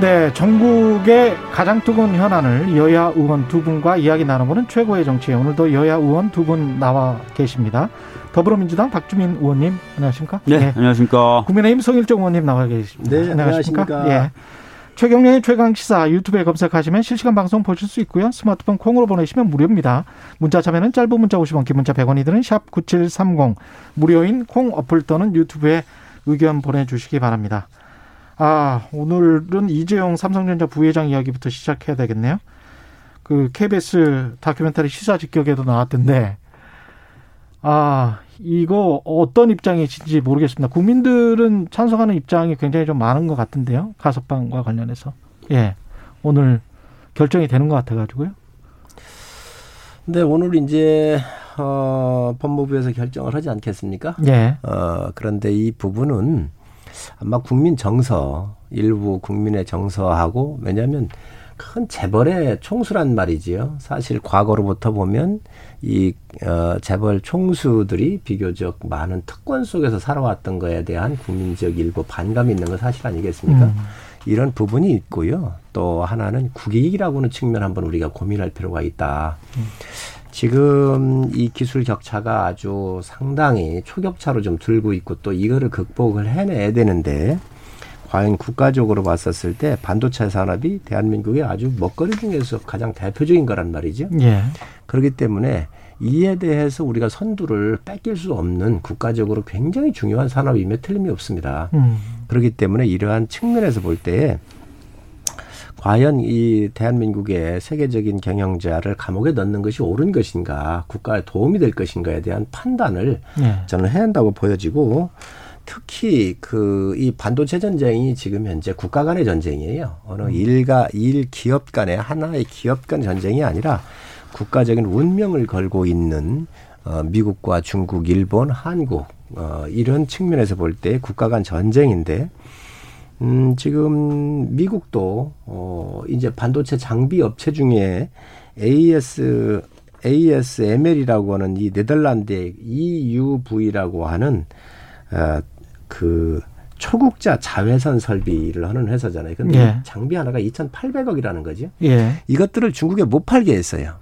네, 전국의 가장 뜨거운 현안을 여야 의원 두 분과 이야기 나눠보는 최고의 정치. 오늘도 여야 의원 두 분 나와 계십니다. 더불어민주당 박주민 의원님, 안녕하십니까? 네, 네. 안녕하십니까? 국민의힘 송일정 의원님 나와 계십니다. 네, 안녕하십니까? 안녕하십니까? 예. 최경련의 최강 시사 유튜브에 검색하시면 실시간 방송 보실 수 있고요. 스마트폰 콩으로 보내시면 무료입니다. 문자 참여는 짧은 문자 50원, 긴 문자 100원이 드는 샵 9730 무료인 콩 어플 또는 유튜브에 의견 보내 주시기 바랍니다. 아, 오늘은 이재용 삼성전자 부회장 이야기부터 시작해야 되겠네요. 그 KBS 다큐멘터리 시사 직격에도 나왔던데, 아, 이거 어떤 입장이신지 모르겠습니다. 국민들은 찬성하는 입장이 굉장히 좀 많은 것 같은데요. 가석방과 관련해서. 예. 오늘 결정이 되는 것 같아가지고요. 네, 오늘 이제, 어, 법무부에서 결정을 하지 않겠습니까? 예. 어, 그런데 이 부분은 아마 국민 정서 일부 국민의 정서하고 왜냐하면 큰 재벌의 총수란 말이지요. 사실 과거로부터 보면 이 어, 재벌 총수들이 비교적 많은 특권 속에서 살아왔던 거에 대한 국민적 일부 반감이 있는 건 사실 아니겠습니까? 음. 이런 부분이 있고요. 또 하나는 국익이라고는 측면 한번 우리가 고민할 필요가 있다. 음. 지금 이 기술 격차가 아주 상당히 초격차로 좀 들고 있고 또 이거를 극복을 해내야 되는데 과연 국가적으로 봤었을 때 반도체 산업이 대한민국의 아주 먹거리 중에서 가장 대표적인 거란 말이죠. 예. 그렇기 때문에 이에 대해서 우리가 선두를 뺏길 수 없는 국가적으로 굉장히 중요한 산업임에 틀림이 없습니다. 음. 그렇기 때문에 이러한 측면에서 볼 때 과연 이 대한민국의 세계적인 경영자를 감옥에 넣는 것이 옳은 것인가, 국가에 도움이 될 것인가에 대한 판단을 네. 저는 해야 한다고 보여지고 특히 그 이 반도체 전쟁이 지금 현재 국가 간의 전쟁이에요. 어느 음. 일가 일 기업 간의 하나의 기업 간 전쟁이 아니라 국가적인 운명을 걸고 있는 어 미국과 중국, 일본, 한국 어 이런 측면에서 볼 때 국가 간 전쟁인데 음, 지금 미국도 어 이제 반도체 장비 업체 중에 AS ASML이라고 하는 이 네덜란드의 EUV라고 하는 어 그 초국자 자외선 설비를 하는 회사잖아요. 근데 예. 장비 하나가 2,800억이라는 거죠. 예. 이것들을 중국에 못 팔게 했어요.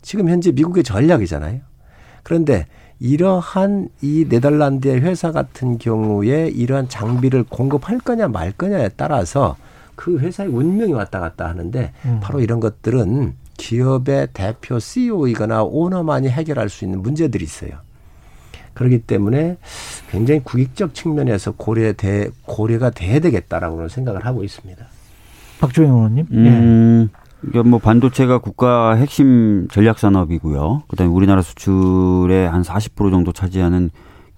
지금 현재 미국의 전략이잖아요. 그런데 이러한 이 네덜란드의 회사 같은 경우에 이러한 장비를 공급할 거냐 말 거냐에 따라서 그 회사의 운명이 왔다 갔다 하는데 음. 바로 이런 것들은 기업의 대표 CEO이거나 오너만이 해결할 수 있는 문제들이 있어요. 그렇기 때문에 굉장히 국익적 측면에서 고려돼 고려가 돼야 되겠다라고는 생각을 하고 있습니다. 박주영 의원님. 음, 예. 그러니까 뭐 반도체가 국가 핵심 전략 산업이고요. 그다음에 우리나라 수출의 한 40% 정도 차지하는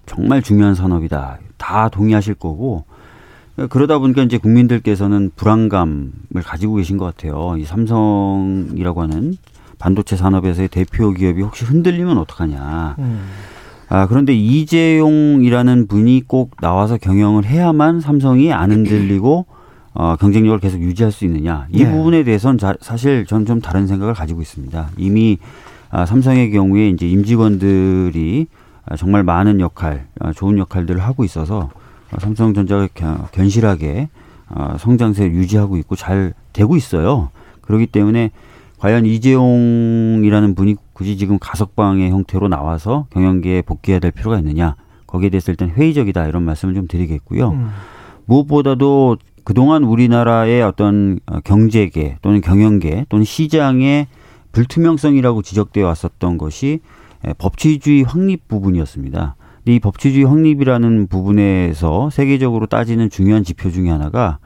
정말 중요한 산업이다. 다 동의하실 거고 그러다 보니까 이제 국민들께서는 불안감을 가지고 계신 것 같아요. 이 삼성이라고 하는 반도체 산업에서의 대표 기업이 혹시 흔들리면 어떡하냐. 음. 아, 그런데 이재용이라는 분이 꼭 나와서 경영을 해야만 삼성이 안 흔들리고 어, 경쟁력을 계속 유지할 수 있느냐 이 네. 부분에 대해서는 자, 사실 저는 좀 다른 생각을 가지고 있습니다. 이미 아, 삼성의 경우에 이제 임직원들이 아, 정말 많은 역할, 아, 좋은 역할들을 하고 있어서 아, 삼성전자가 견실하게 아, 성장세 유지하고 있고 잘 되고 있어요. 그렇기 때문에 과연 이재용이라는 분이 굳이 지금 가석방의 형태로 나와서 경영계에 복귀해야 될 필요가 있느냐 거기에 대해서 일단 회의적이다 이런 말씀을 좀 드리겠고요. 음. 무엇보다도 그동안 우리나라의 어떤 어, 경제계 또는 경영계 또는 시장의 불투명성이라고 지적되어 왔었던 것이 법치주의 확립 부분이었습니다. 이 법치주의 확립이라는 부분에서 세계적으로 따지는 중요한 지표 중에 하나가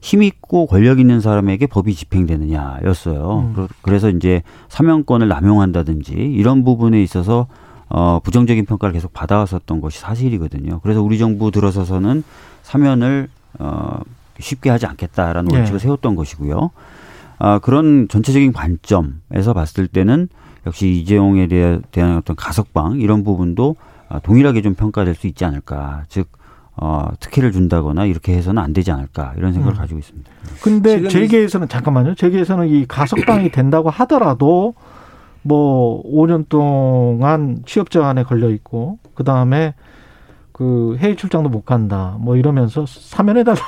힘 있고 권력 있는 사람에게 법이 집행되느냐였어요. 음. 그래서 이제 사명권을 남용한다든지 이런 부분에 있어서 어 부정적인 평가를 계속 받아왔었던 것이 사실이거든요. 그래서 우리 정부 들어서서는 사면을 어 쉽게 하지 않겠다라는 네. 원칙을 세웠던 것이고요. 아, 그런 전체적인 관점에서 봤을 때는 역시 이재용에 대한 어떤 가석방 이런 부분도 어, 동일하게 좀 평가될 수 있지 않을까. 즉 어, 특혜를 준다거나 이렇게 해서는 안 되지 않을까 이런 생각을 음. 가지고 있습니다. 근데 재계에서는 잠깐만요. 재계에서는 이 가석방이 된다고 하더라도 뭐 5년 동안 취업 제한에 걸려 있고 그 다음에 그 해외 출장도 못 간다. 뭐 이러면서 사면해 달라.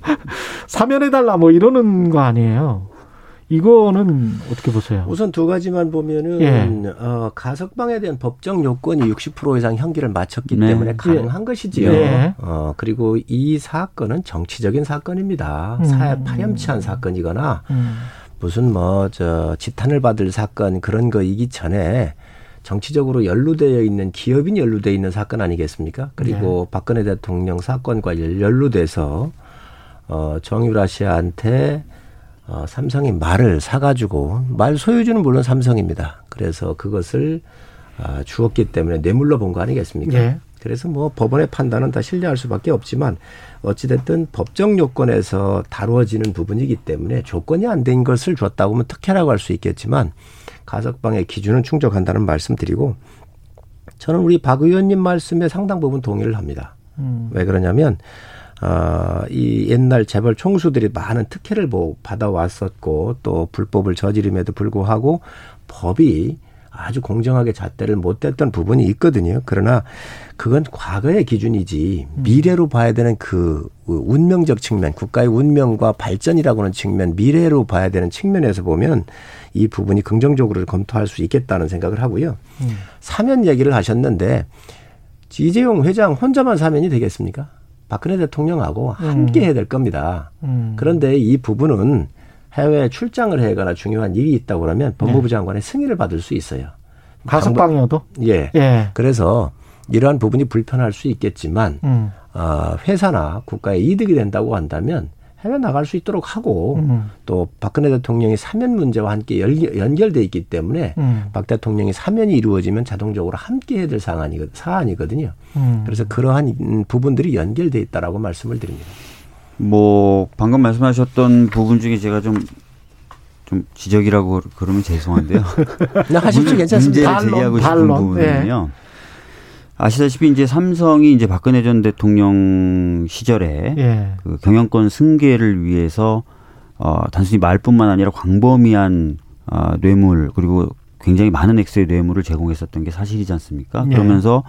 사면해 달라. 뭐 이러는 거 아니에요. 이거는 어떻게 보세요? 우선 두 가지만 보면은 예. 어, 가석방에 대한 법정 요건이 60% 이상 형기를 마쳤기 네. 때문에 가능한 예. 것이지요. 예. 어, 그리고 이 사건은 정치적인 사건입니다. 음. 사회 파렴치한 사건이거나 음. 무슨 뭐 저 지탄을 받을 사건 그런 거이기 전에 정치적으로 연루되어 있는 기업인 연루되어 있는 사건 아니겠습니까? 그리고 네. 박근혜 대통령 사건과 연루돼서 어 정유라 씨한테 어 삼성이 말을 사가지고 말 소유주는 물론 삼성입니다. 그래서 그것을 아, 주었기 때문에 뇌물로 본 거 아니겠습니까? 네. 그래서 뭐 법원의 판단은 다 신뢰할 수밖에 없지만 어찌됐든 법정 요건에서 다루어지는 부분이기 때문에 조건이 안 된 것을 줬다고 하면 특혜라고 할 수 있겠지만 가석방의 기준은 충족한다는 말씀드리고 저는 우리 박 의원님 말씀에 상당 부분 동의를 합니다. 음. 왜 그러냐면 어, 이 옛날 재벌 총수들이 많은 특혜를 뭐 받아왔었고 또 불법을 저지름에도 불구하고 법이 아주 공정하게 잣대를 못 댔던 부분이 있거든요. 그러나 그건 과거의 기준이지 음. 미래로 봐야 되는 그 운명적 측면, 국가의 운명과 발전이라고 하는 측면, 미래로 봐야 되는 측면에서 보면 이 부분이 긍정적으로 검토할 수 있겠다는 생각을 하고요. 음. 사면 얘기를 하셨는데 이재용 회장 혼자만 사면이 되겠습니까? 박근혜 대통령하고 함께 음. 해야 될 겁니다. 음. 그런데 이 부분은 해외 출장을 해거나 중요한 일이 있다고 그러면 법무부 네. 장관의 승인을 받을 수 있어요. 가석방이어도? 예. 예. 그래서 이러한 부분이 불편할 수 있겠지만 음. 어, 회사나 국가의 이득이 된다고 한다면 해외 나갈 수 있도록 하고 음. 또 박근혜 대통령이 사면 문제와 함께 연결돼 있기 때문에 음. 박 대통령이 사면이 이루어지면 자동적으로 함께 해야 될 사안이, 사안이거든요. 음. 그래서 그러한 부분들이 연결돼 있다라고 말씀을 드립니다. 뭐 방금 말씀하셨던 부분 중에 제가 좀좀 지적이라고 그러면 죄송한데요. 하십시오 괜찮습니다. 문제를 제기하고 싶은. 부분은요. 네. 아시다시피 이제 삼성이 이제 박근혜 전 대통령 시절에 예. 그 경영권 승계를 위해서 어 단순히 말뿐만 아니라 광범위한 어 뇌물 그리고 굉장히 많은 액수의 뇌물을 제공했었던 게 사실이지 않습니까? 예. 그러면서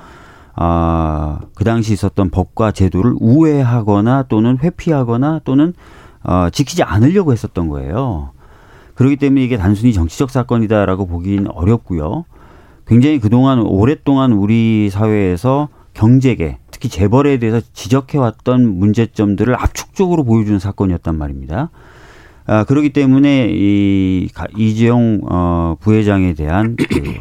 아, 그 당시 있었던 법과 제도를 우회하거나 또는 회피하거나 또는 어, 지키지 않으려고 했었던 거예요. 그렇기 때문에 이게 단순히 정치적 사건이다라고 보기는 어렵고요. 굉장히 그동안 오랫동안 우리 사회에서 경제계, 특히 재벌에 대해서 지적해왔던 문제점들을 압축적으로 보여주는 사건이었단 말입니다. 아, 그렇기 때문에 이 이재용 어, 부회장에 대한 그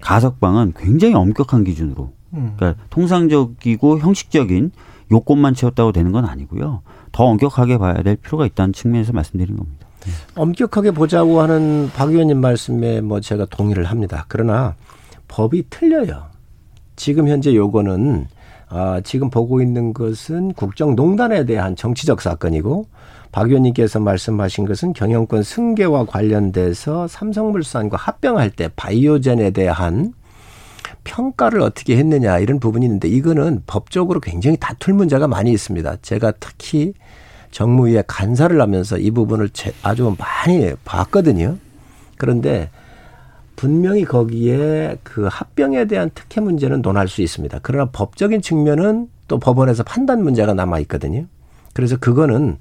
가석방은 굉장히 엄격한 기준으로 음. 그러니까 통상적이고 형식적인 요건만 채웠다고 되는 건 아니고요. 더 엄격하게 봐야 될 필요가 있다는 측면에서 말씀드린 겁니다. 네. 엄격하게 보자고 하는 박 의원님 말씀에 뭐 제가 동의를 합니다. 그러나 법이 틀려요. 지금 현재 요거는 아, 지금 보고 있는 것은 국정농단에 대한 정치적 사건이고 박 의원님께서 말씀하신 것은 경영권 승계와 관련돼서 삼성물산과 합병할 때 바이오젠에 대한 평가를 어떻게 했느냐 이런 부분이 있는데 이거는 법적으로 굉장히 다툴 문제가 많이 있습니다. 제가 특히 정무위에 간사를 하면서 이 부분을 아주 많이 봤거든요. 그런데 분명히 거기에 그 합병에 대한 특혜 문제는 논할 수 있습니다. 그러나 법적인 측면은 또 법원에서 판단 문제가 남아 있거든요. 그래서 그거는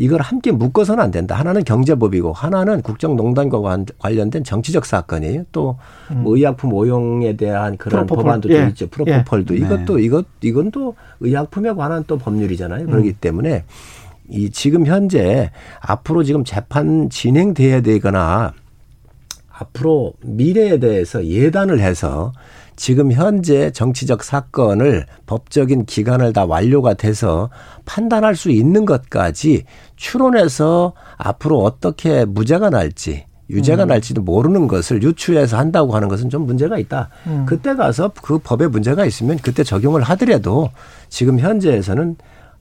이걸 함께 묶어서는 안 된다. 하나는 경제법이고 하나는 국정농단과 관련된 정치적 사건이에요. 또뭐 음. 의약품 오용에 대한 그런 프로포폴. 법안도 예. 있죠. 프로포폴도 예. 이것도 네. 이것 이건 또 의약품에 관한 또 법률이잖아요. 그렇기 음. 때문에 이 지금 현재 앞으로 지금 재판 진행돼야 되거나 앞으로 미래에 대해서 예단을 해서 지금 현재 정치적 사건을 법적인 기간을 다 완료가 돼서 판단할 수 있는 것까지 추론해서 앞으로 어떻게 무죄가 날지 유죄가 음. 날지도 모르는 것을 유추해서 한다고 하는 것은 좀 문제가 있다. 음. 그때 가서 그 법에 문제가 있으면 그때 적용을 하더라도 지금 현재에서는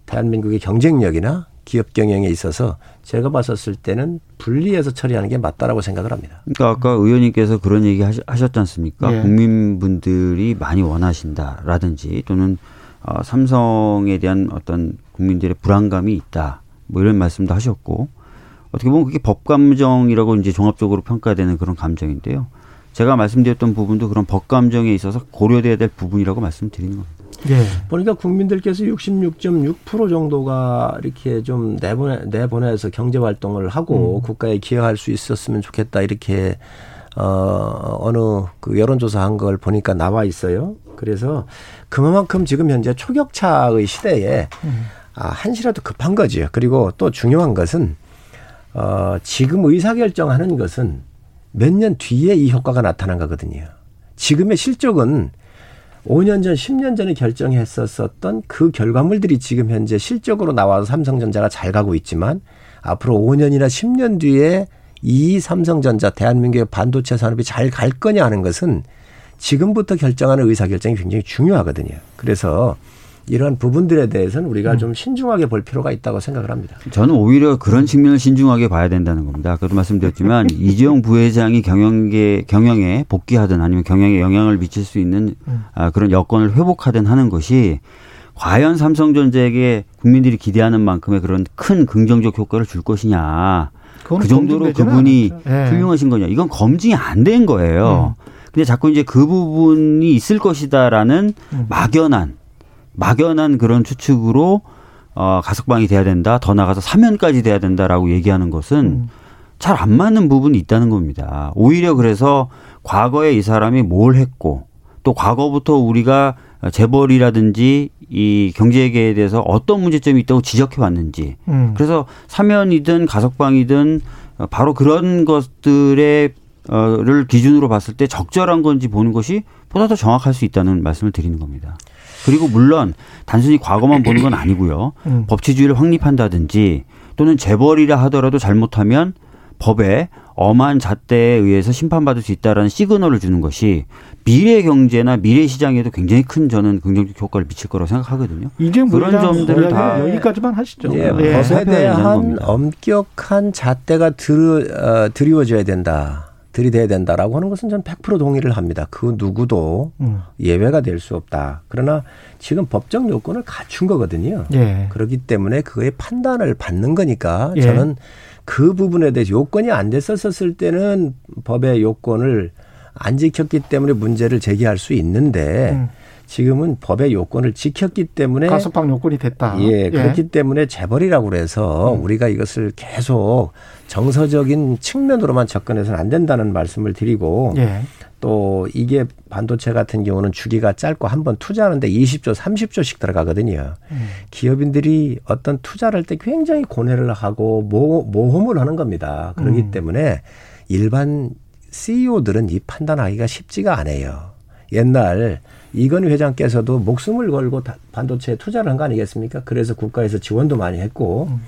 대한민국의 경쟁력이나 기업 경영에 있어서 제가 봤었을 때는 분리해서 처리하는 게 맞다라고 생각을 합니다. 그러니까 아까 의원님께서 그런 얘기 하셨지 않습니까? 예. 국민분들이 많이 원하신다라든지 또는 어, 삼성에 대한 어떤 국민들의 불안감이 있다. 뭐 이런 말씀도 하셨고 어떻게 보면 그게 법 감정이라고 이제 종합적으로 평가되는 그런 감정인데요. 제가 말씀드렸던 부분도 그런 법 감정에 있어서 고려돼야 될 부분이라고 말씀드리는 겁니다. 예. 보니까 국민들께서 66.6% 정도가 이렇게 좀 내보내, 내보내서 경제 활동을 하고 음. 국가에 기여할 수 있었으면 좋겠다 이렇게 어, 어느 그 여론조사 한 걸 보니까 나와 있어요. 그래서 그만큼 지금 현재 초격차의 시대에 아, 한시라도 급한 거지요. 그리고 또 중요한 것은 어, 지금 의사 결정하는 것은 몇 년 뒤에 이 효과가 나타난 거거든요. 지금의 실적은 5년 전, 10년 전에 결정했었었던 그 결과물들이 지금 현재 실적으로 나와서 삼성전자가 잘 가고 있지만 앞으로 5년이나 10년 뒤에 이 삼성전자 대한민국의 반도체 산업이 잘 갈 거냐 하는 것은 지금부터 결정하는 의사결정이 굉장히 중요하거든요. 그래서 이러한 부분들에 대해서는 우리가 좀 신중하게 볼 필요가 있다고 생각을 합니다. 저는 오히려 그런 측면을 신중하게 봐야 된다는 겁니다. 아까도 말씀드렸지만 이재용 부회장이 경영계 경영에 복귀하든 아니면 경영에 영향을 미칠 수 있는 아, 그런 여건을 회복하든 하는 것이 과연 삼성전자에게 국민들이 기대하는 만큼의 그런 큰 긍정적 효과를 줄 것이냐. 그 정도로 그분이 않았죠. 예. 훌륭하신 거냐. 이건 검증이 안 된 거예요. 근데 자꾸 이제 그 부분이 있을 것이다라는 음. 막연한 막연한 그런 추측으로 어, 가석방이 돼야 된다. 더 나가서 사면까지 돼야 된다라고 얘기하는 것은 음. 잘안 맞는 부분이 있다는 겁니다. 오히려 그래서 과거에 이 사람이 뭘 했고 또 과거부터 우리가 재벌이라든지 이 경제계에 대해서 어떤 문제점이 있다고 지적해 왔는지 음. 그래서 사면이든 가석방이든 바로 그런 것들의 어 를 기준으로 봤을 때 적절한 건지 보는 것이 보다 더 정확할 수 있다는 말씀을 드리는 겁니다. 그리고 물론 단순히 과거만 보는 건 아니고요. 음. 법치주의를 확립한다든지 또는 재벌이라 하더라도 잘못하면 법에 엄한 잣대에 의해서 심판받을 수 있다라는 시그널을 주는 것이 미래 경제나 미래 시장에도 굉장히 큰 저는 긍정적 효과를 미칠 거라고 생각하거든요. 이재용 그런 점들을 다- 여기까지만 하시죠. 예, 예. 법에 대한. 엄격한 잣대가 들, 어, 드리워져야 된다. 들이대야 된다라고 하는 것은 저는 100% 동의를 합니다. 그 누구도 음. 예외가 될 수 없다. 그러나 지금 법적 요건을 갖춘 거거든요. 예. 그렇기 때문에 그의 판단을 받는 거니까 예. 저는 그 부분에 대해서 요건이 안 됐었을 때는 법의 요건을 안 지켰기 때문에 문제를 제기할 수 있는데 음. 지금은 법의 요건을 지켰기 때문에 가석방 요건이 됐다. 예, 그렇기 때문에 재벌이라고 그래서 음. 우리가 이것을 계속 정서적인 측면으로만 접근해서는 안 된다는 말씀을 드리고 예. 또 이게 반도체 같은 경우는 주기가 짧고 한 번 투자하는데 20조, 30조씩 들어가거든요. 음. 기업인들이 어떤 투자를 할 때 굉장히 고뇌를 하고 모, 모험을 하는 겁니다. 그렇기 음. 때문에 일반 CEO들은 이 판단하기가 쉽지가 않아요. 옛날 이건희 회장께서도 목숨을 걸고 다- 반도체에 투자를 한 거 아니겠습니까? 그래서 국가에서 지원도 많이 했고 음.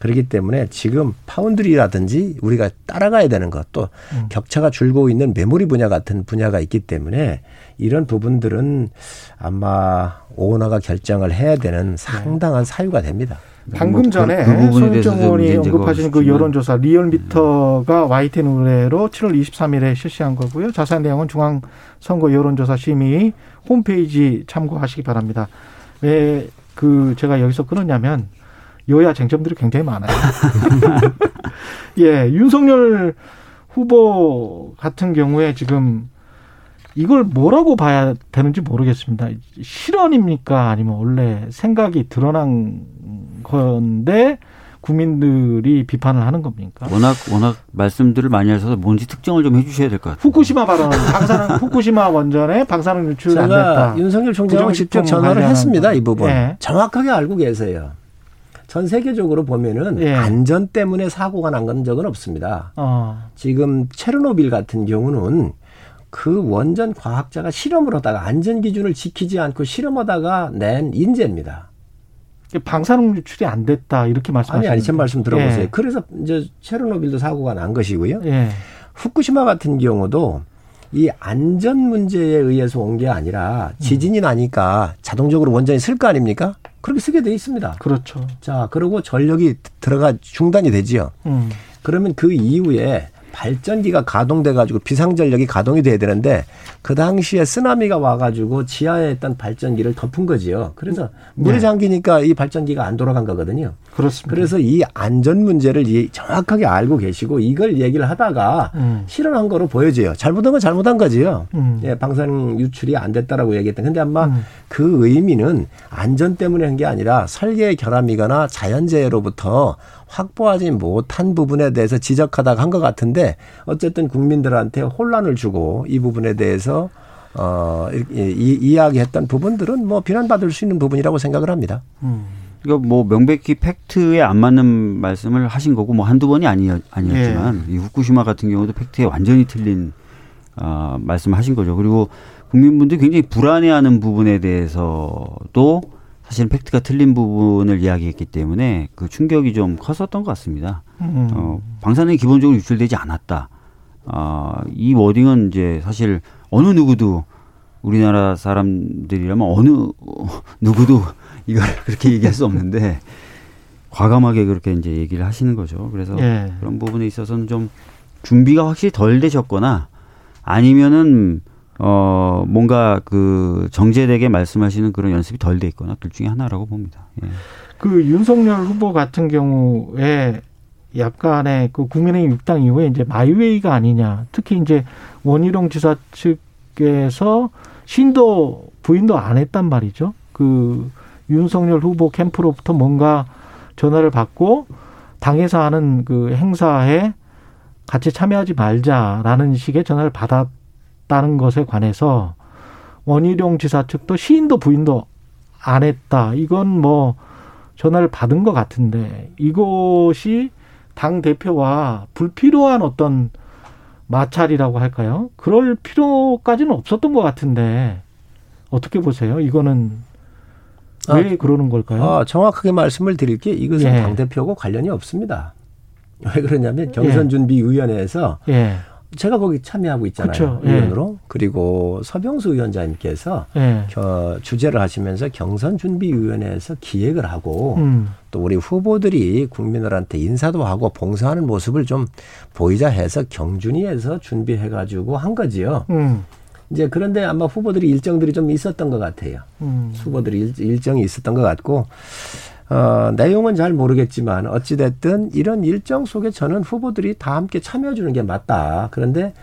그렇기 때문에 지금 파운드리라든지 우리가 따라가야 되는 것또 음. 격차가 줄고 있는 메모리 분야 같은 분야가 있기 때문에 이런 부분들은 아마 오너가 결정을 해야 되는 상당한 사유가 됩니다. 방금 뭐 전에 그, 그 대해서 손정원이 좀 이제 언급하신 그 여론조사 리얼미터가 YTN 의뢰로 7월 23일에 실시한 거고요. 자세한 내용은 중앙선거 여론조사 심의 홈페이지 참고하시기 바랍니다. 왜 그 제가 여기서 끊었냐면 여야 쟁점들이 굉장히 많아요. 예, 윤석열 후보 같은 경우에 지금 이걸 뭐라고 봐야 되는지 모르겠습니다. 실언입니까? 아니면 원래 생각이 드러난 건데 국민들이 비판을 하는 겁니까? 워낙 워낙 말씀들을 많이 하셔서 뭔지 특정을 좀 해주셔야 될 것 같아요. 후쿠시마 발언, 방사능 후쿠시마 원전에 방사능 유출 안 제가 됐다. 윤석열 총장하고 직접 전화를 했습니다. 거. 이 부분 예. 정확하게 알고 계세요. 전 세계적으로 보면은 예. 안전 때문에 사고가 난 건 적은 없습니다. 어, 지금 체르노빌 같은 경우는 그 원전 과학자가 실험을 하다가 안전 기준을 지키지 않고 실험하다가 낸 인재입니다. 방사능 유출이 안 됐다 이렇게 아니 말씀하시는 아니 제 말씀 들어보세요. 예. 그래서 이제 체르노빌도 사고가 난 것이고요. 예. 후쿠시마 같은 경우도 이 안전 문제에 의해서 온 게 아니라 지진이 나니까 자동적으로 원전이 쓸 거 아닙니까? 그렇게 쓰게 돼 있습니다. 그렇죠. 자, 그리고 전력이 들어가 중단이 되지요. 음. 그러면 그 이후에 발전기가 가동돼 가지고 비상전력이 가동이 돼야 되는데 그 당시에 쓰나미가 와가지고 지하에 있던 발전기를 덮은 거지요. 그래서 물에 네. 잠기니까 이 발전기가 안 돌아간 거거든요. 그렇습니다. 그래서 이 안전 문제를 이- 정확하게 알고 계시고 이걸 얘기를 하다가 음. 실현한 거로 보여져요. 잘못한 건 잘못한 거지요. 음. 예, 방사능 유출이 안 됐다라고 얘기했던. 근데 아마 음. 그 의미는 안전 때문에 한 게 아니라 설계의 결함이거나 자연재해로부터 확보하지 못한 부분에 대해서 지적하다가 한 것 같은데 어쨌든 국민들한테 혼란을 주고 이 부분에 대해서 어, 이, 이, 이야기했던 부분들은 뭐 비난받을 수 있는 부분이라고 생각을 합니다. 음. 그러니까 뭐 명백히 팩트에 안 맞는 말씀을 하신 거고 뭐 한두 번이 아니, 아니었지만 이 후쿠시마 같은 경우도 팩트에 완전히 틀린 아, 말씀을 하신 거죠. 그리고 국민분들이 굉장히 불안해하는 부분에 대해서도 사실은 팩트가 틀린 부분을 이야기했기 때문에 그 충격이 좀 컸었던 것 같습니다. 음. 어, 방사능이 기본적으로 유출되지 않았다. 아, 이 워딩은 이제 사실 어느 누구도 우리나라 사람들이라면 어느 누구도 이걸 그렇게 얘기할 수 없는데 과감하게 그렇게 이제 얘기를 하시는 거죠. 그래서 예. 그런 부분에 있어서는 좀 준비가 확실히 덜 되셨거나 아니면은 어 뭔가 그 정제되게 말씀하시는 그런 연습이 덜 돼 있거나 둘 중에 하나라고 봅니다. 예. 그 윤석열 후보 같은 경우에 약간의 그 국민의힘 입당 이후에 이제 마이웨이가 아니냐. 특히 이제 원희룡 지사 측에서 신도 부인도 안 했단 말이죠. 그 윤석열 후보 캠프로부터 뭔가 전화를 받고 당에서 하는 그 행사에 같이 참여하지 말자라는 식의 전화를 받았 다는 것에 관해서 원희룡 지사 측도 시인도 부인도 안 했다. 이건 뭐 전화를 받은 것 같은데 이것이 당 대표와 불필요한 어떤 마찰이라고 할까요? 그럴 필요까지는 없었던 것 같은데 어떻게 보세요? 이거는 왜 그러는 걸까요? 아, 정확하게 말씀을 드릴게 이것은 예. 당 대표하고 관련이 없습니다. 왜 그러냐면 경선 준비 위원회에서 예, 제가 거기 참여하고 있잖아요. 예. 위원으로. 그리고 서병수 위원장님께서 예, 겨- 주재를 하시면서 경선준비위원회에서 기획을 하고 음, 또 우리 후보들이 국민들한테 인사도 하고 봉사하는 모습을 좀 보이자 해서 경준위에서 준비해가지고 한 거지요. 음, 이제 그런데 아마 후보들이 일정들이 좀 있었던 것 같아요. 음, 후보들이 일- 일정이 있었던 것 같고 어, 내용은 잘 모르겠지만 어찌됐든 이런 일정 속에 저는 후보들이 다 함께 참여해 주는 게 맞다. 그런데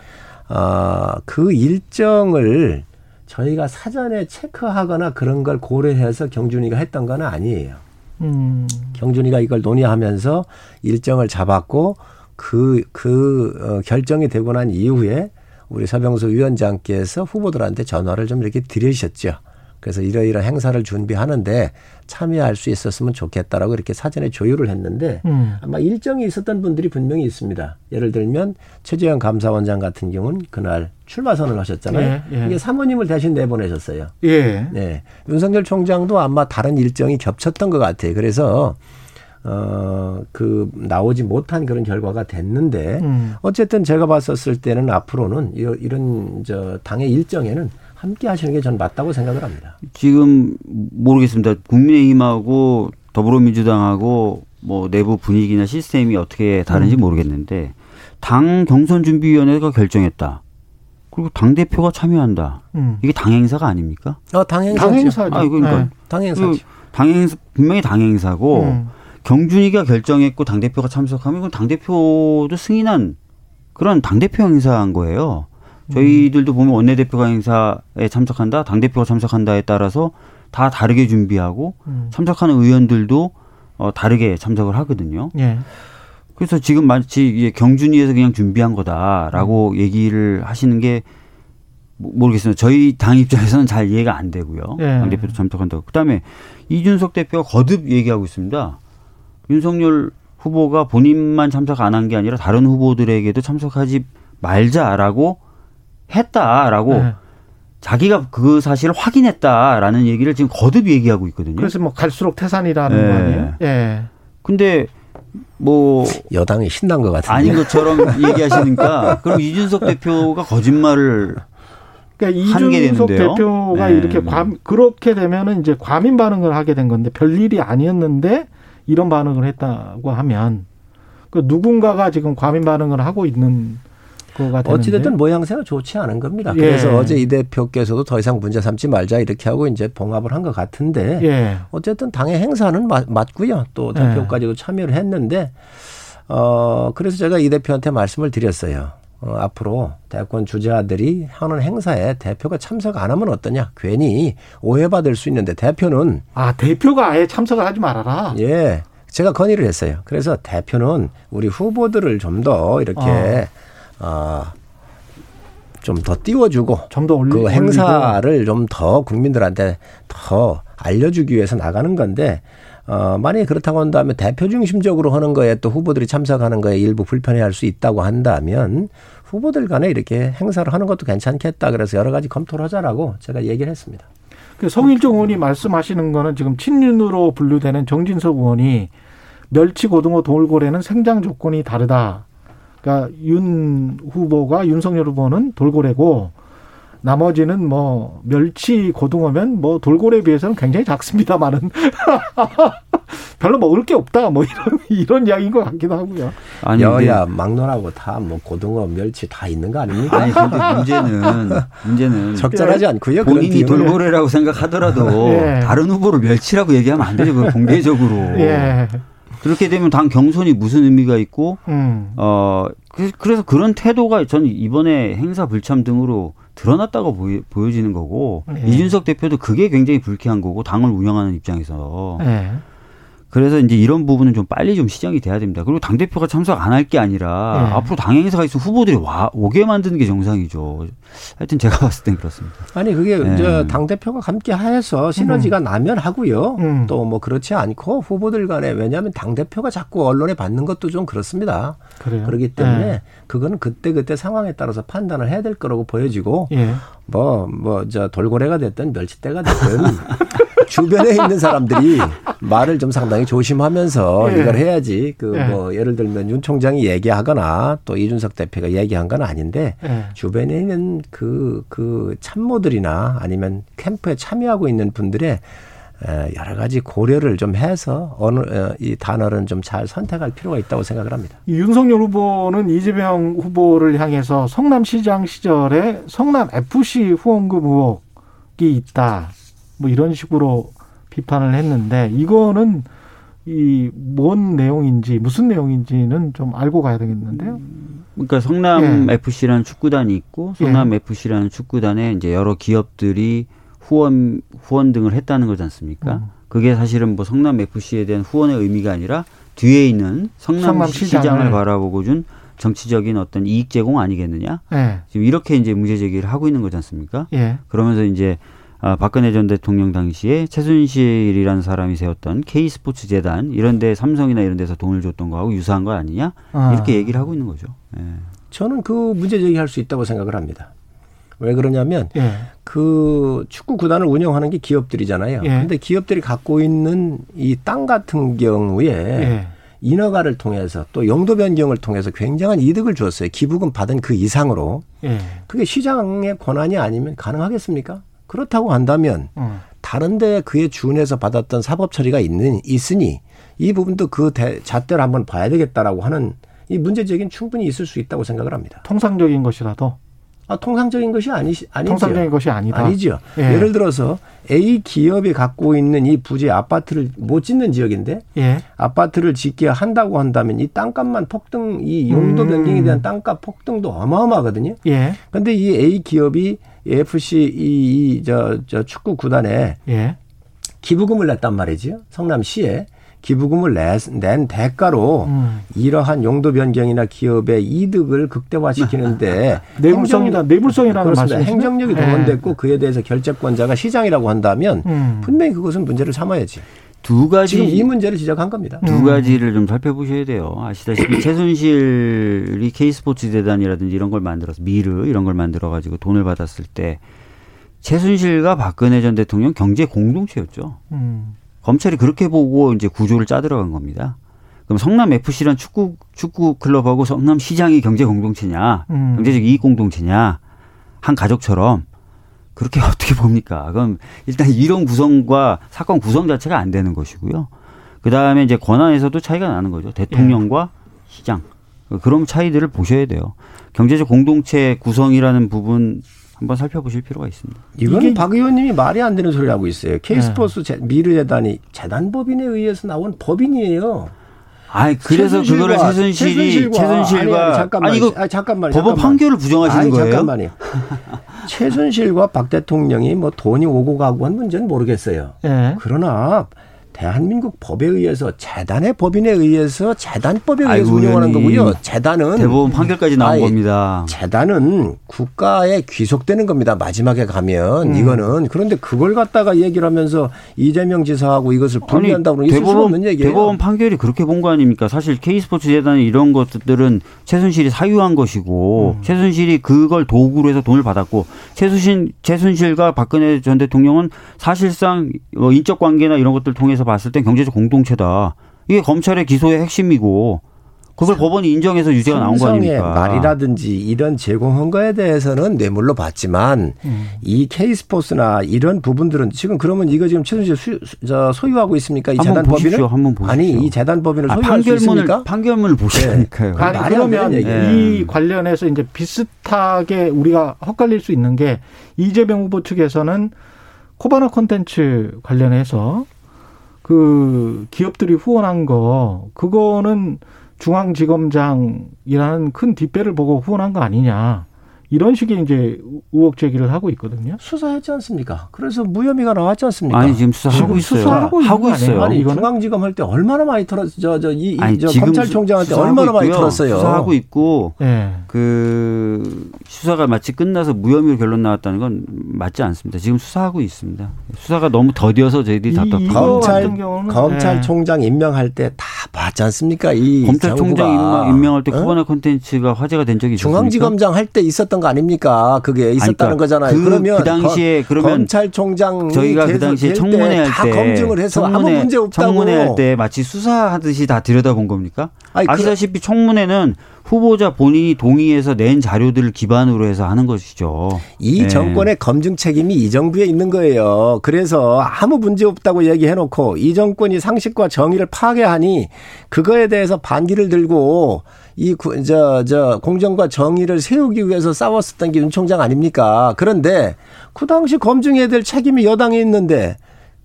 어, 그 일정을 저희가 사전에 체크하거나 그런 걸 고려해서 경준이가 했던 건 아니에요. 음, 경준이가 이걸 논의하면서 일정을 잡았고 그, 그, 어, 결정이 되고 난 이후에 우리 서병수 위원장께서 후보들한테 전화를 좀 이렇게 드리셨죠. 그래서 이러이러한 행사를 준비하는데 참여할 수 있었으면 좋겠다라고 이렇게 사전에 조율을 했는데 음, 아마 일정이 있었던 분들이 분명히 있습니다. 예를 들면 최재형 감사원장 같은 경우는 그날 출마 선언을 하셨잖아요. 예, 예. 이게 사모님을 대신 내보내셨어요. 예, 네. 윤석열 총장도 아마 다른 일정이 겹쳤던 것 같아요. 그래서 어, 그, 나오지 못한 그런 결과가 됐는데, 음. 어쨌든 제가 봤었을 때는 앞으로는 이런, 이런, 저, 당의 일정에는 함께 하시는 게전 맞다고 생각을 합니다. 지금 모르겠습니다. 국민의힘하고 더불어민주당하고 뭐 내부 분위기나 시스템이 어떻게 다른지 모르겠는데 당 경선 준비위원회가 결정했다. 그리고 당 대표가 참여한다. 음. 이게 당 행사가 아닙니까? 어, 당행사죠. 당행사죠. 아, 그러니까 네. 당 행사죠. 그 당행사 분명히 당 행사고 음. 경준이가 결정했고 당 대표가 참석하면 이건 당 대표도 승인한 그런 당 대표 행사한 거예요. 저희들도 보면 원내대표가 행사에 참석한다, 당 대표가 참석한다에 따라서 다 다르게 준비하고 음. 참석하는 의원들도 어, 다르게 참석을 하거든요. 예. 그래서 지금 마치 경준위에서 그냥 준비한 거다라고 얘기를 하시는 게 모- 모르겠어요. 저희 당 입장에서는 잘 이해가 안 되고요. 예. 당 대표도 참석한다고. 그다음에 이준석 대표가 거듭 얘기하고 있습니다. 윤석열 후보가 본인만 참석 안 한 게 아니라 다른 후보들에게도 참석하지 말자라고 했다라고 예. 자기가 그 사실을 확인했다라는 얘기를 지금 거듭 얘기하고 있거든요. 그래서 뭐 갈수록 태산이라는 예. 거 아니에요? 예. 근데 뭐 여당이 신난 것 같은데. 아닌 것처럼 얘기하시니까 그럼 이준석 대표가 거짓말을 그러니까 하는 게 이준석 되는데요. 대표가 네. 이렇게 과, 그렇게 되면은 이제 과민 반응을 하게 된 건데 별 일이 아니었는데 이런 반응을 했다고 하면 그 누군가가 지금 과민 반응을 하고 있는 거가 되는데 어찌됐든 모양새가 좋지 않은 겁니다. 예. 그래서 어제 이 대표께서도 더 이상 문제 삼지 말자 이렇게 하고 이제 봉합을 한 것 같은데 예. 어쨌든 당의 행사는 맞, 맞고요. 또 네. 대표까지도 참여를 했는데 어 그래서 제가 이 대표한테 말씀을 드렸어요. 어, 앞으로 대권 주자들이 하는 행사에 대표가 참석 안 하면 어떠냐? 괜히 오해받을 수 있는데 대표는 아 대표가 아예 참석을 하지 말아라. 예. 제가 건의를 했어요. 그래서 대표는 우리 후보들을 좀 더 이렇게 어, 좀 더 띄워주고 좀더 올리 그 올리고. 행사를 좀 더 국민들한테 더 알려주기 위해서 나가는 건데 어, 만약에 그렇다고 한다면 대표 중심적으로 하는 거에 또 후보들이 참석하는 거에 일부 불편해할 수 있다고 한다면 후보들 간에 이렇게 행사를 하는 것도 괜찮겠다. 그래서 여러 가지 검토를 하자라고 제가 얘기를 했습니다. 그 성일종 의원이 말씀하시는 거는 지금 친윤으로 분류되는 정진석 의원이 멸치, 고등어, 돌고래는 생장 조건이 다르다. 그러니까 윤 후보가 윤석열 후보는 돌고래고 나머지는 뭐 멸치, 고등어면 뭐 돌고래에 비해서는 굉장히 작습니다만은 별로 먹을 게 없다. 뭐 이런 이런 이야기인 것 같기도 하고요. 아니 근데 여야 막론하고 다 뭐 고등어, 멸치 다 있는 거 아닙니까? 아니 근데 문제는 문제는 적절하지 않고요. 본인이. 돌고래라고 생각하더라도 예. 다른 후보를 멸치라고 얘기하면 안 되죠. 그걸 공개적으로. 예. 그렇게 되면 당 경선이 무슨 의미가 있고 음. 어 그- 그래서 그런 태도가 저는 이번에 행사 불참 등으로 드러났다고 보여, 보여지는 거고 예. 이준석 대표도 그게 굉장히 불쾌한 거고 당을 운영하는 입장에서 예. 그래서 이제 이런 부분은 좀 빨리 좀 시정이 돼야 됩니다. 그리고 당 대표가 참석 안 할 게 아니라 예. 앞으로 당 행사가 있으면 후보들이 와 오게 만드는 게 정상이죠. 하여튼 제가 봤을 땐 그렇습니다. 아니 그게 네. 이제 당 대표가 함께 하여서 시너지가 나면 하고요. 음. 또뭐 그렇지 않고 후보들 간에 왜냐하면 당 대표가 자꾸 언론에 받는 것도 좀 그렇습니다. 그래요. 그렇기 때문에 예. 그거는 그때 그때 상황에 따라서 판단을 해야 될 거라고 보여지고 예. 뭐 뭐 저 돌고래가 됐든 멸치대가 됐든 주변에 있는 사람들이 말을 좀 상당히 조심하면서 예. 이걸 해야지 그 예. 뭐 예 를 들면 윤 총장이 얘기하거나 또 이준석 대표가 얘기한 건 아닌데 예. 주변에 있는 그, 그 참모들이나 아니면 캠프에 참여하고 있는 분들의 에, 여러 가지 고려를 좀 해서 어느 어, 이 단어를 좀 잘 선택할 필요가 있다고 생각을 합니다. 이 윤석열 후보는 이재명 후보를 향해서 성남시장 시절에 성남 FC 후원금 의혹이 있다. 뭐 이런 식으로 비판을 했는데 이거는 이 뭔 내용인지 무슨 내용인지는 좀 알고 가야 되겠는데요. 그러니까 성남 예. FC라는 축구단이 있고 성남 FC라는 축구단에 이제 여러 기업들이 후원 후원 등을 했다는 거지 않습니까? 음. 그게 사실은 뭐 성남 FC에 대한 후원의 의미가 아니라 뒤에 있는 성남, 시장을 바라보고 준 정치적인 어떤 이익 제공 아니겠느냐? 예. 지금 이렇게 이제 문제 제기를 하고 있는 거지 않습니까? 예. 그러면서 이제 아, 박근혜 전 대통령 당시에 최순실이라는 사람이 세웠던 K 스포츠 재단 이런 데 삼성이나 이런 데서 돈을 줬던 거하고 유사한 거 아니냐? 아. 이렇게 얘기를 하고 있는 거죠. 예. 저는 그 문제 제기할 수 있다고 생각을 합니다. 왜 그러냐면 예. 그 축구 구단을 운영하는 게 기업들이잖아요. 예. 근데 기업들이 갖고 있는 이 땅 같은 경우에 예. 인허가를 통해서 또 용도 변경을 통해서 굉장한 이득을 줬어요. 기부금 받은 그 이상으로. 예. 그게 시장의 권한이 아니면 가능하겠습니까? 그렇다고 한다면 어. 다른데 그에 준해서 받았던 사법 처리가 있는 있으니 이 부분도 그 대, 잣대를 한번 봐야 되겠다라고 하는 이 문제 제기는 충분히 있을 수 있다고 생각을 합니다. 통상적인 것이라도 아, 통상적인 것이 아니 아니죠. 통상적인 것이 아니다. 아니죠. 예. 예를 들어서 A 기업이 갖고 있는 이 부지 아파트를 못 짓는 지역인데 예. 아파트를 짓게 한다고 한다면 이 땅값만 폭등, 이 용도 음. 변경에 대한 땅값 폭등도 어마어마하거든요. 예. 근데 이 A 기업이 FC 이저 저 축구 구단에 예. 기부금을 냈단 말이지요. 성남시에 기부금을 내, 낸 대가로 음. 이러한 용도 변경이나 기업의 이득을 극대화시키는데 내물성이라는 그렇습니다. 말씀이시죠? 행정력이 예. 동원됐고 그에 대해서 결재권자가 시장이라고 한다면 음. 분명히 그것은 문제를 삼아야지. 두 가지 지금 이 문제를 지적한 겁니다. 음. 두 가지를 좀 살펴보셔야 돼요. 아시다시피 최순실이 K스포츠 재단이라든지 이런 걸 만들어서 미르 이런 걸 만들어 가지고 돈을 받았을 때 최순실과 박근혜 전 대통령 경제 공동체였죠. 음. 검찰이 그렇게 보고 이제 구조를 짜들어간 겁니다. 그럼 성남 FC란 축구 축구 클럽하고 성남 시장이 경제 공동체냐, 음. 경제적 이익 공동체냐, 한 가족처럼 그렇게 어떻게 봅니까? 그럼 일단 이론 구성과 사건 구성 자체가 안 되는 것이고요. 그 다음에 이제 권한에서도 차이가 나는 거죠. 대통령과 시장. 그런 차이들을 보셔야 돼요. 경제적 공동체 구성이라는 부분 한번 살펴보실 필요가 있습니다. 이건 박 의원님이 말이 안 되는 소리를 하고 있어요. K스포츠 네. 미르재단이 재단법인에 의해서 나온 법인이에요. 아, 그래서 그거를 최순실이 최순실과 아니, 잠깐만 아니, 이거 아니, 잠깐만 법원 잠깐만. 판결을 부정하시는 아니, 거예요? 잠깐만요. 최순실과 박 대통령이 뭐 돈이 오고 가고 한 문제는 모르겠어요. 네. 그러나 대한민국 법에 의해서 재단의 법인에 의해서 재단법에 의해서 운영하는 거고요. 재단은 대법원 판결까지 나온 아니, 겁니다. 재단은 국가에 귀속되는 겁니다. 마지막에 가면 음. 이거는 그런데 그걸 갖다가 얘기를 하면서 이재명 지사하고 이것을 분리한다고 있을 대법원, 수 없는 얘기예요. 대법원 판결이 그렇게 본 거 아닙니까? 사실 K스포츠 재단이 이런 것들은 최순실이 사유한 것이고 음. 최순실이 그걸 도구로 해서 돈을 받았고 최순실 최순실과 박근혜 전 대통령은 사실상 어, 인적 관계나 이런 것들 통해서 봤을 때 경제적 공동체다. 이게 검찰의 기소의 핵심이고 그걸 법원이 인정해서 유죄가 나온 거 아닙니까? 말이라든지 이런 제공한 거에 대해서는 뇌물로 봤지만 음. 이 K스포츠나 이런 부분들은 지금 그러면 이거 지금 최순실 소유하고 있습니까? 이 재단 법인을? 한번 보십시오. 아니 이 재단 법인을 아, 소유할 수 있습니까? 판결문을 보시니까요. 네. 아니, 그러면 이 관련해서 이제 비슷하게 우리가 헛갈릴 수 있는 게 이재명 후보 측에서는 코바나 콘텐츠 관련해서 그 기업들이 후원한 거 그거는 중앙지검장이라는 큰 뒷배를 보고 후원한 거 아니냐. 이런 식의 이제 의혹 제기를 하고 있거든요. 수사했지 않습니까? 그래서 무혐의가 나왔지 않습니까? 아니 지금 수사하고 있어요. 수사하고 하고 있어요. 아니 이거는? 중앙지검 할 때 얼마나 많이 털었 저 저이 검찰총장한테 얼마나 있고요. 많이 털었어요. 수사하고 있고 네. 그 수사가 마치 끝나서 무혐의로 결론 나왔다는 건 맞지 않습니다. 지금 수사하고 있습니다. 수사가 너무 더디어서 저희들이 답답. 검찰 검찰총장 네. 임명할 때 다 봤지 않습니까? 이 검찰총장 임명, 할때 코바나 콘텐츠가 화제가 된 적이 있었습니까? 중앙지검장 할 때 있었던 거 아닙니까? 그게 있었다는 그러니까 거잖아요. 그, 그러면 그 당시에 그러면 검찰총장 저희가 그 당시에 청문회 할때 검증을 해서 청문회, 아무 문제 없다고 청문회 할 때 마치 수사하듯이 다 들여다본 겁니까? 아니, 그 아시다시피 그, 청문회는 후보자 본인이 동의해서 낸 자료들을 기반으로 해서 하는 것이죠. 이 네. 정권의 검증 책임이 이 정부에 있는 거예요. 그래서 아무 문제 없다고 얘기해 놓고 이 정권이 상식과 정의를 파괴하니 그거에 대해서 반기를 들고 이, 저, 저, 공정과 정의를 세우기 위해서 싸웠었던 게 윤 총장 아닙니까? 그런데 그 당시 검증해야 될 책임이 여당에 있는데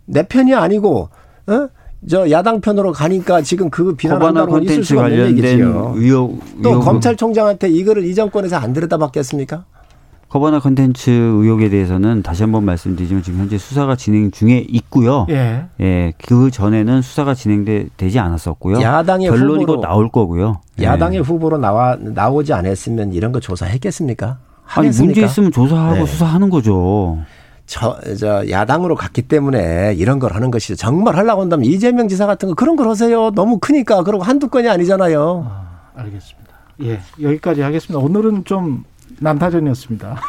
내 편이 아니고, 어? 저 야당 편으로 가니까 지금 그 비난한다는 건 있을 수가 없는 얘기지요. 의혹, 또 검찰총장한테 이거를 이 정권에서 안 들여다봤겠습니까? 커버나 컨텐츠 의혹에 대해서는 다시 한번 말씀드리지만 지금 현재 수사가 진행 중에 있고요. 예. 예. 그 전에는 수사가 진행되지 않았었고요. 야당의 결론이 곧 나올 거고요. 야당의 예. 후보로 나와 나오지 않았으면 이런 거 조사했겠습니까? 아니 문제 있으면 조사하고 네. 수사하는 거죠. 저, 저 야당으로 갔기 때문에 이런 걸 하는 것이 정말 하려고 한다면 이재명 지사 같은 거 그런 걸 하세요. 너무 크니까 그러고 한두 건이 아니잖아요. 아, 알겠습니다. 예, 여기까지 하겠습니다. 오늘은 좀 난타전이었습니다.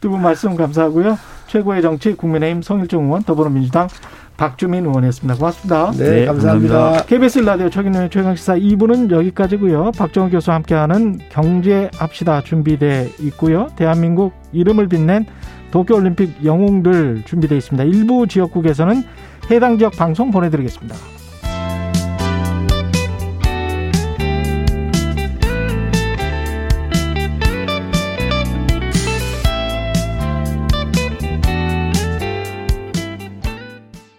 두 분 말씀 감사하고요. 최고의 정치 국민의힘 성일정 의원 더불어민주당 박주민 의원이었습니다. 고맙습니다. 네, 네 감사합니다. 감사합니다. KBS 라디오 최근의 최강시사 2부는 여기까지고요. 박정호 교수와 함께하는 경제합시다 준비돼 있고요. 대한민국 이름을 빛낸 도쿄올림픽 영웅들 준비되어 있습니다. 일부 지역국에서는 해당 지역 방송 보내드리겠습니다.